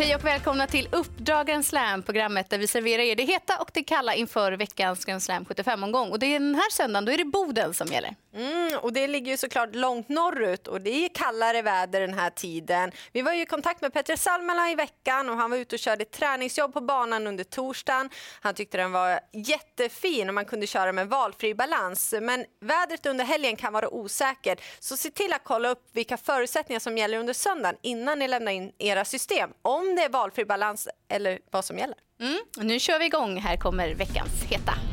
Hej och välkomna till Uppdragen Slam, programmet där vi serverar er det heta och det kalla inför veckans Grand Slam 75-omgång. Och det är den här söndagen, då är det Boden som gäller. Mm, och det ligger ju såklart långt norrut och det är kallare väder den här tiden. Vi var ju i kontakt med Petter Salmela i veckan och han var ute och körde träningsjobb på banan under torsdagen. Han tyckte den var jättefin och man kunde köra med valfri balans. Men vädret under helgen kan vara osäkert så se till att kolla upp vilka förutsättningar som gäller under söndagen innan ni lämnar in era system. Om det är valfri balans eller vad som gäller. Mm, nu kör vi igång. Här kommer veckans heta.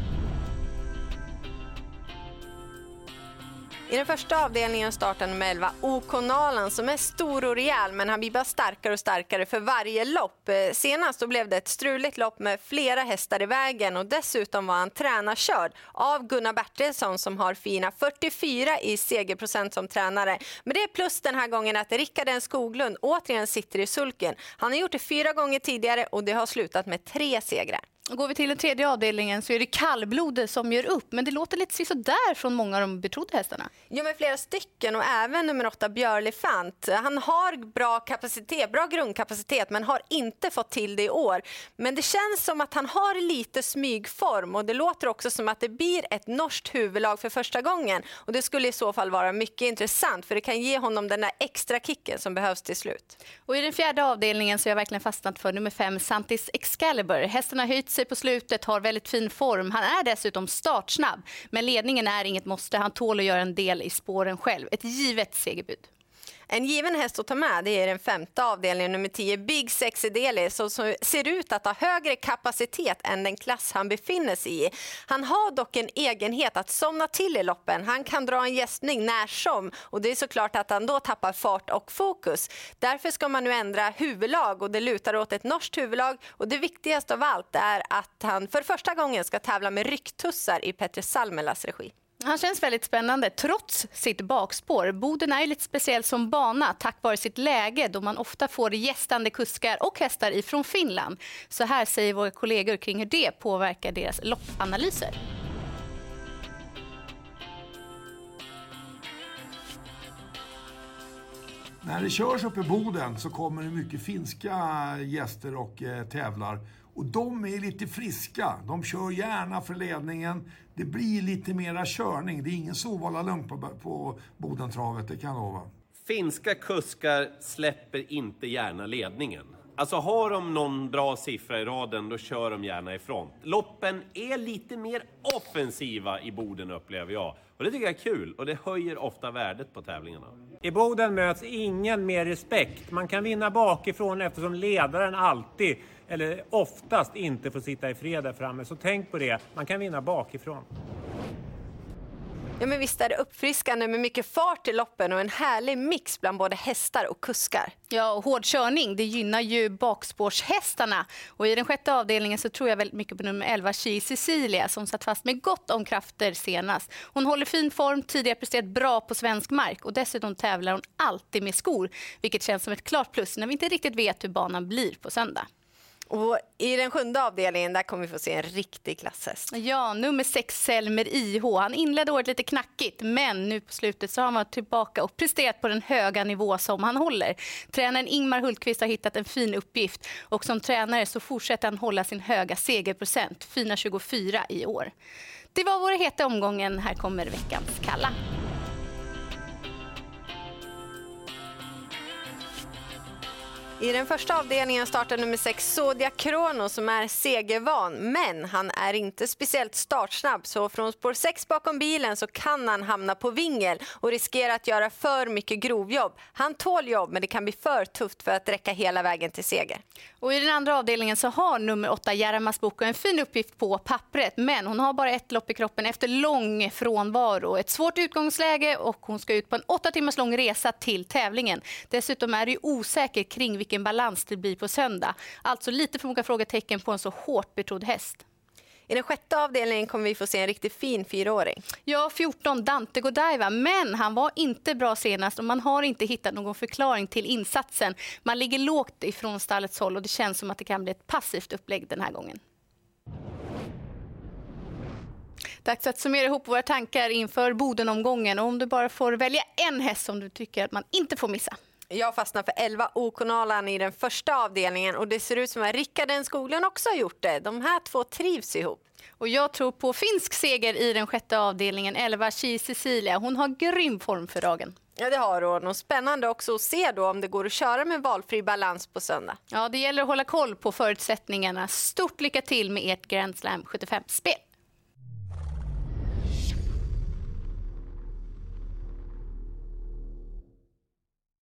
I den första avdelningen startar nummer 11 OK-Nalan som är stor och rejäl men han blir bara starkare och starkare för varje lopp. Eh, senast då blev det ett struligt lopp med flera hästar i vägen och dessutom var han tränarkörd av Gunnar Bertilsson som har fina 44 i segerprocent som tränare. Men det är plus den här gången att Rickard N Skoglund återigen sitter i sulken. Han har gjort det fyra gånger tidigare och det har slutat med tre segrar. Går vi till den tredje avdelningen så är det kallblodet som gör upp. Men det låter lite sådär från många av de betrodda hästarna. Jo, men flera stycken och även nummer åtta Björlifant. Han har bra kapacitet, bra grundkapacitet men har inte fått till det i år. Men det känns som att han har lite smygform och det låter också som att det blir ett norskt huvudlag för första gången. Och det skulle i så fall vara mycket intressant för det kan ge honom den där extra kicken som behövs till slut. Och i den fjärde avdelningen så har jag verkligen fastnat för nummer fem Santis Excalibur. Hästen har höjt sig på slutet, har väldigt fin form. Han är dessutom startsnabb, men ledningen är inget måste. Han tål att göra en del i spåren själv. Ett givet segerbud. En given häst att ta med det är den femte avdelningen, nummer 10, Big Sexy Deli, som ser ut att ha högre kapacitet än den klass han befinner sig i. Han har dock en egenhet att somna till i loppen. Han kan dra en gästning när som och det är såklart att han då tappar fart och fokus. Därför ska man nu ändra huvudlag och det lutar åt ett norskt huvudlag och det viktigaste av allt är att han för första gången ska tävla med rycktussar i Petter Salmelas regi. Han känns väldigt spännande trots sitt bakspår. Boden är ju lite speciell som bana tack vare sitt läge då man ofta får gästande kuskar och hästar ifrån Finland. Så här säger våra kollegor kring hur det påverkar deras loppanalyser. När det körs uppe i Boden så kommer det mycket finska gäster och eh, tävlar. Och de är lite friska. De kör gärna för ledningen. Det blir lite mera körning. Det är ingen Sovalla lugn på, på Bodentravet, det kan jag lova. Finska kuskar släpper inte gärna ledningen. Alltså har de någon bra siffra i raden, då kör de gärna ifrån. Loppen är lite mer offensiva i Boden upplever jag. Och det tycker jag är kul och det höjer ofta värdet på tävlingarna. I Boden möts ingen med respekt. Man kan vinna bakifrån eftersom ledaren alltid, eller oftast, inte får sitta i fred där framme. Så tänk på det, man kan vinna bakifrån. Ja, men visst är det uppfriskande med mycket fart i loppen och en härlig mix bland både hästar och kuskar. Ja, och hård körning det gynnar ju bakspårshästarna. Och I den sjätte avdelningen så tror jag väldigt mycket på nummer 11, Chi Cecilia som satt fast med gott om krafter senast. Hon håller fin form, tidigare presterat bra på svensk mark och dessutom tävlar hon alltid med skor, vilket känns som ett klart plus när vi inte riktigt vet hur banan blir på söndag. Och I den sjunde avdelningen där kommer vi få se en riktig klasshäst. Ja, nummer sex Selmer IH. Han inledde året lite knackigt, men nu på slutet så har han varit tillbaka och presterat på den höga nivå som han håller. Tränaren Ingmar Hultqvist har hittat en fin uppgift och som tränare så fortsätter han hålla sin höga segerprocent, fina 24 i år. Det var vår heta omgången. Här kommer veckans kalla. I den första avdelningen startar nummer 6 Zodia Krono som är segervan, men han är inte speciellt startsnabb så från spår 6 bakom bilen så kan han hamna på vingel och riskera att göra för mycket grovjobb. Han tål jobb men det kan bli för tufft för att räcka hela vägen till seger. Och I den andra avdelningen så har nummer 8 Jaramas Boko en fin uppgift på pappret men hon har bara ett lopp i kroppen efter lång frånvaro. Ett svårt utgångsläge och hon ska ut på en åtta timmars lång resa till tävlingen. Dessutom är det osäkert kring vilken balans det blir på söndag. Alltså lite för många frågetecken på en så hårt betrodd häst. I den sjätte avdelningen kommer vi få se en riktigt fin fyraåring. Ja, 14 Dante Godiva, men han var inte bra senast och man har inte hittat någon förklaring till insatsen. Man ligger lågt ifrån stallets håll och det känns som att det kan bli ett passivt upplägg den här gången. Dags att summera ihop våra tankar inför Bodenomgången. Och om du bara får välja en häst som du tycker att man inte får missa. Jag fastnar för 11 Okonalan i den första avdelningen och det ser ut som att Rickard N Skoglund också har gjort det. De här två trivs ihop. Och jag tror på finsk seger i den sjätte avdelningen, 11 Chi Cecilia. Hon har grym form för dagen. Ja, det har hon. Och spännande också att se då om det går att köra med valfri balans på söndag. Ja, det gäller att hålla koll på förutsättningarna. Stort lycka till med ert Grand Slam 75-spel.